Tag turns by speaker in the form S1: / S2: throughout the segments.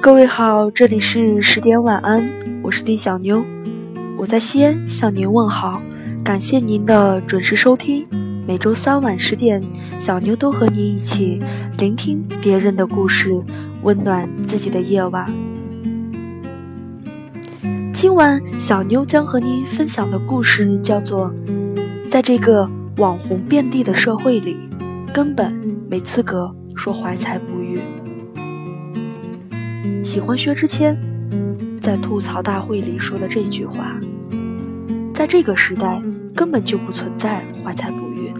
S1: 各位好，这里是十点晚安，我是丁小妞，我在西安向您问好，感谢您的准时收听。每周三晚十点，小妞都和您一起聆听别人的故事，温暖自己的夜晚。今晚小妞将和您分享的故事叫做《在这个网红遍地的社会里，根本没资格说怀才不遇》。喜欢薛之谦在吐槽大会里说的这句话，在这个时代根本就不存在怀才不遇。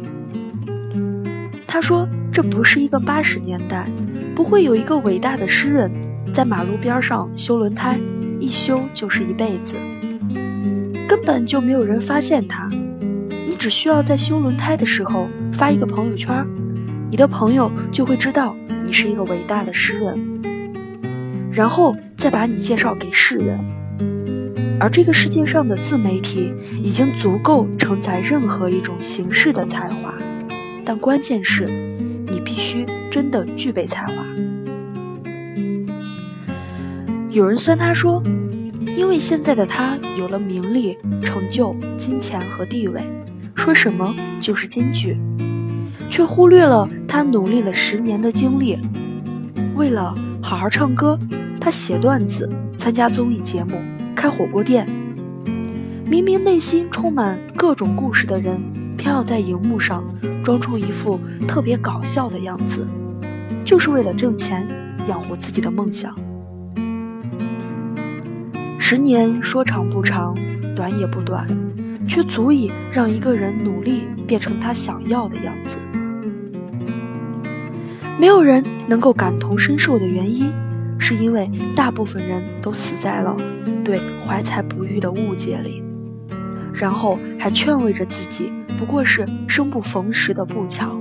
S1: 他说：“这不是一个八十年代，不会有一个伟大的诗人，在马路边上修轮胎，一修就是一辈子，根本就没有人发现他。你只需要在修轮胎的时候发一个朋友圈，你的朋友就会知道你是一个伟大的诗人。”然后再把你介绍给世人，而这个世界上的自媒体已经足够承载任何一种形式的才华，但关键是，你必须真的具备才华。有人酸他说，因为现在的他有了名利、成就、金钱和地位，说什么就是金句，却忽略了他努力了十年的经历，为了好好唱歌。他写段子、参加综艺节目、开火锅店，明明内心充满各种故事的人，偏要在荧幕上装出一副特别搞笑的样子，就是为了挣钱养活自己的梦想。十年说长不长，短也不短，却足以让一个人努力变成他想要的样子。没有人能够感同身受的原因。是因为大部分人都死在了对怀才不遇的误解里，然后还劝慰着自己不过是生不逢时的不巧，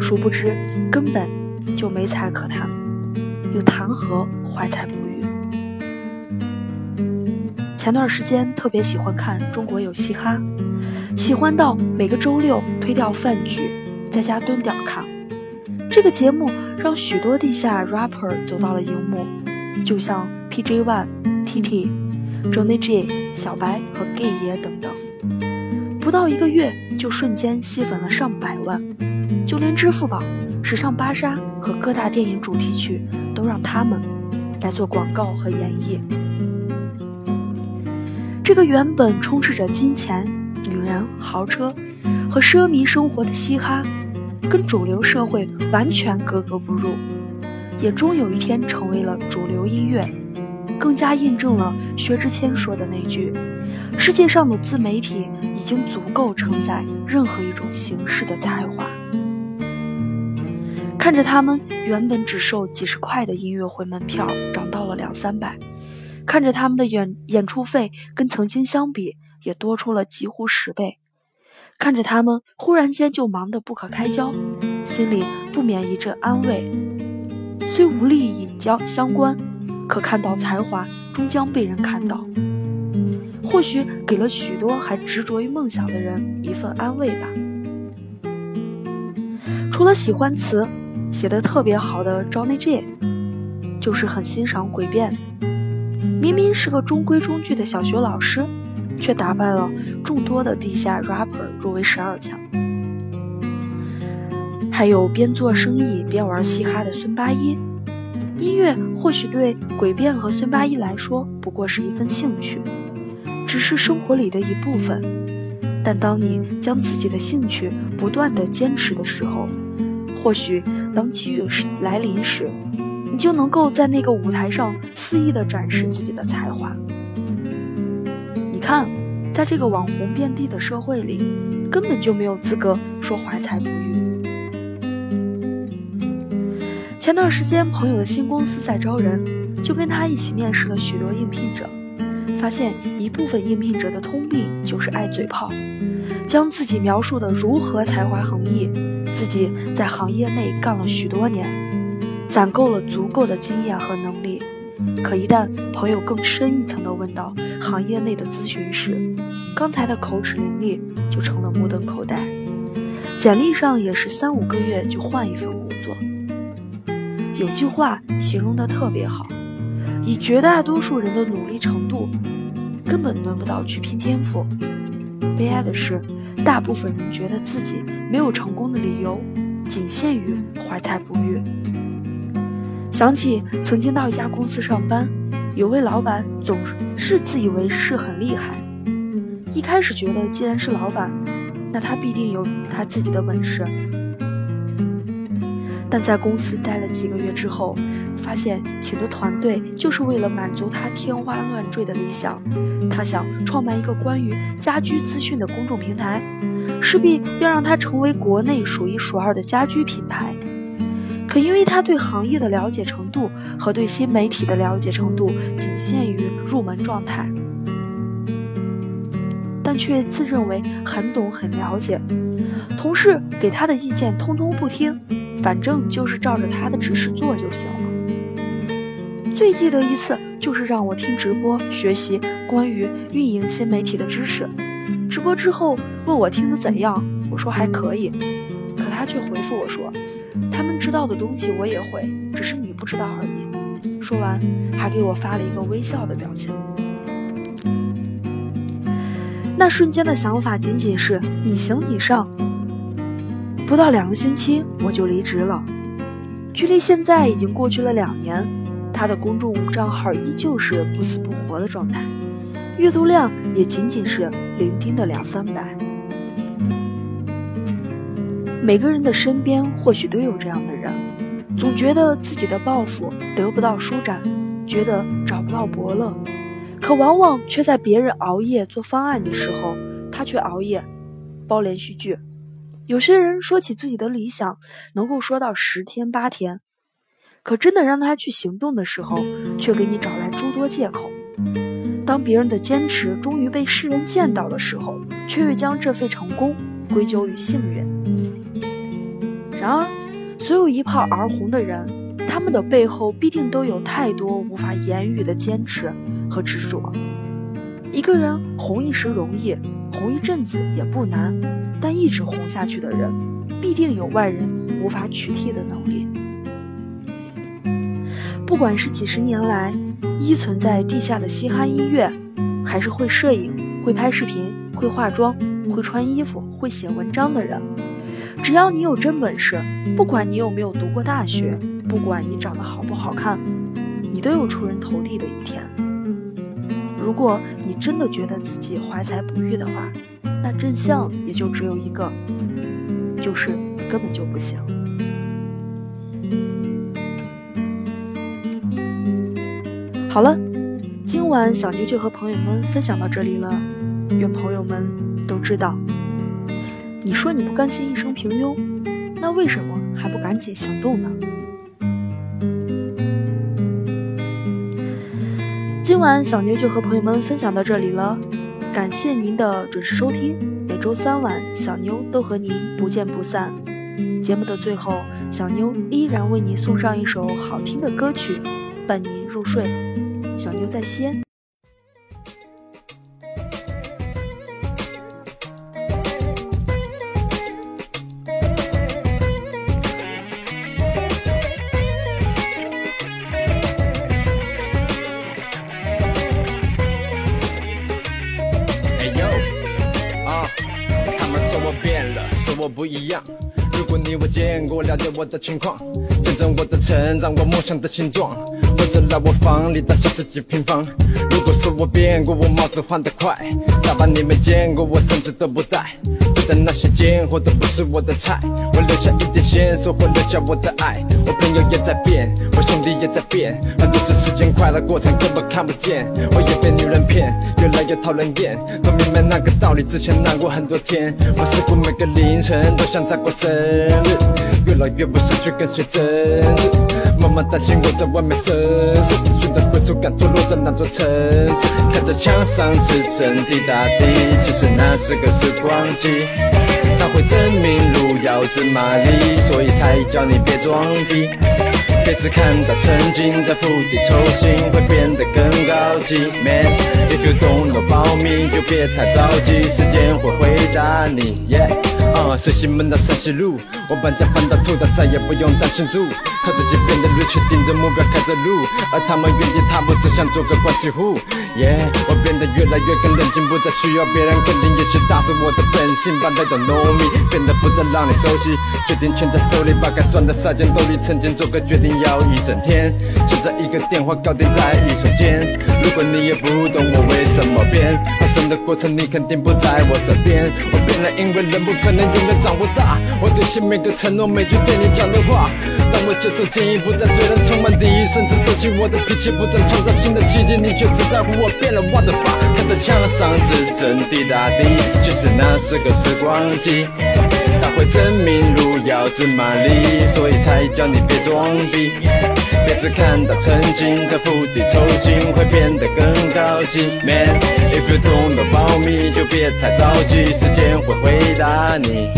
S1: 殊不知根本就没才可谈，又谈何怀才不遇？前段时间特别喜欢看《中国有嘻哈》，喜欢到每个周六推掉饭局，在家蹲点看这个节目。让许多地下 rapper 走到了荧幕，就像 PJ One、TT、Johnny J、小白和 Gay 爷等等，不到一个月就瞬间吸粉了上百万，就连支付宝、时尚芭莎和各大电影主题曲都让他们来做广告和演绎。这个原本充斥着金钱、女人、豪车和奢靡生活的嘻哈。跟主流社会完全格格不入，也终有一天成为了主流音乐，更加印证了薛之谦说的那句：“世界上的自媒体已经足够承载任何一种形式的才华。”看着他们原本只售几十块的音乐会门票涨到了两三百，看着他们的演演出费跟曾经相比也多出了几乎十倍。看着他们忽然间就忙得不可开交，心里不免一阵安慰。虽无力引交相关，可看到才华终将被人看到，或许给了许多还执着于梦想的人一份安慰吧。除了喜欢词写的特别好的 Johnny J，就是很欣赏诡辩。明明是个中规中矩的小学老师。却打败了众多的地下 rapper 入围十二强，还有边做生意边玩嘻哈的孙八一。音乐或许对诡辩和孙八一来说不过是一份兴趣，只是生活里的一部分。但当你将自己的兴趣不断的坚持的时候，或许当机遇来临时，你就能够在那个舞台上肆意的展示自己的才华。你看，在这个网红遍地的社会里，根本就没有资格说怀才不遇。前段时间，朋友的新公司在招人，就跟他一起面试了许多应聘者，发现一部分应聘者的通病就是爱嘴炮，将自己描述的如何才华横溢，自己在行业内干了许多年，攒够了足够的经验和能力，可一旦朋友更深一层的问到行业内的咨询时，刚才的口齿伶俐就成了目瞪口呆。简历上也是三五个月就换一份工作。有句话形容的特别好，以绝大多数人的努力程度，根本轮不到去拼天赋。悲哀的是，大部分人觉得自己没有成功的理由，仅限于怀才不遇。想起曾经到一家公司上班，有位老板总是自以为是很厉害。一开始觉得，既然是老板，那他必定有他自己的本事。但在公司待了几个月之后，发现请的团队就是为了满足他天花乱坠的理想。他想创办一个关于家居资讯的公众平台，势必要让它成为国内数一数二的家居品牌。可因为他对行业的了解程度和对新媒体的了解程度仅限于入门状态，但却自认为很懂很了解，同事给他的意见通通不听，反正就是照着他的指示做就行了。最记得一次就是让我听直播学习关于运营新媒体的知识，直播之后问我听得怎样，我说还可以，可他却回复我说。他们知道的东西我也会，只是你不知道而已。说完，还给我发了一个微笑的表情。那瞬间的想法仅仅是你行你上。不到两个星期，我就离职了。距离现在已经过去了两年，他的公众账号依旧是不死不活的状态，阅读量也仅仅是零丁的两三百。每个人的身边或许都有这样的人，总觉得自己的抱负得不到舒展，觉得找不到伯乐，可往往却在别人熬夜做方案的时候，他却熬夜包连续剧。有些人说起自己的理想，能够说到十天八天，可真的让他去行动的时候，却给你找来诸多借口。当别人的坚持终于被世人见到的时候，却又将这份成功归咎于幸运。然而，所有一炮而红的人，他们的背后必定都有太多无法言语的坚持和执着。一个人红一时容易，红一阵子也不难，但一直红下去的人，必定有外人无法取替的能力。不管是几十年来依存在地下的嘻哈音乐，还是会摄影、会拍视频、会化妆、会穿衣服、会写文章的人。只要你有真本事，不管你有没有读过大学，不管你长得好不好看，你都有出人头地的一天。如果你真的觉得自己怀才不遇的话，那真相也就只有一个，就是你根本就不行。好了，今晚小妞就和朋友们分享到这里了，愿朋友们都知道。你说你不甘心一生平庸，那为什么还不赶紧行动呢？今晚小妞就和朋友们分享到这里了，感谢您的准时收听。每周三晚，小妞都和您不见不散。节目的最后，小妞依然为您送上一首好听的歌曲，伴您入睡。小妞在西安。
S2: 不一样。如果你我见过，了解我的情况，见证我的成长，我梦想的形状，或者来我房里大小十几平方。如果说我变过，我帽子换得快，大把你没见过，我甚至都不戴。的那些贱货都不是我的菜，我留下一点线索，或留下我的爱。我朋友也在变，我兄弟也在变，很多次时间快的过程根本看不见。我也被女人骗，越来越讨人厌。都明白那个道理，之前难过很多天。我似乎每个凌晨都想再过生日，越来越不想去跟随政治。妈妈担心我在外面生事，寻找归属感，坐落在那座城市，看着墙上指针滴答滴，其实那是个时光机。它会证明路遥知马力，所以才叫你别装逼。每次看到曾经在釜底抽薪，会变得更高级。Man，if you don't know about me，就别太着急，时间会回答你。Yeah，啊，随心门到山西路，我搬家搬到土早，再也不用担心住，靠自己变得 rich，盯着目标开着路，而他们原地踏步，只想做个关系户。Yeah，我变得越来越更冷静，不再需要别人肯定，也许大是我的本性。But they don't know me，变得不让你熟悉，决定权在手里，把该赚的撒进兜里，曾经做个决定要一整天，现在一个电话搞定在一瞬间。如果你也不懂我为什么变，发生的过程你肯定不在我身边。我变了，因为人不可能永远长不大。我兑现每个承诺，每句对你讲的话。当我接受进一步在对人充满敌意，甚至收起我的脾气，不断创造新的奇迹，你却只在乎我变了。我的发看在墙上指针滴答滴，其实那是个时光机，会证明路遥知马力，所以才叫你别装逼。别只看到曾经在釜底抽薪，会变得更高级。Man，if you don't know me，就别太着急，时间会回答你。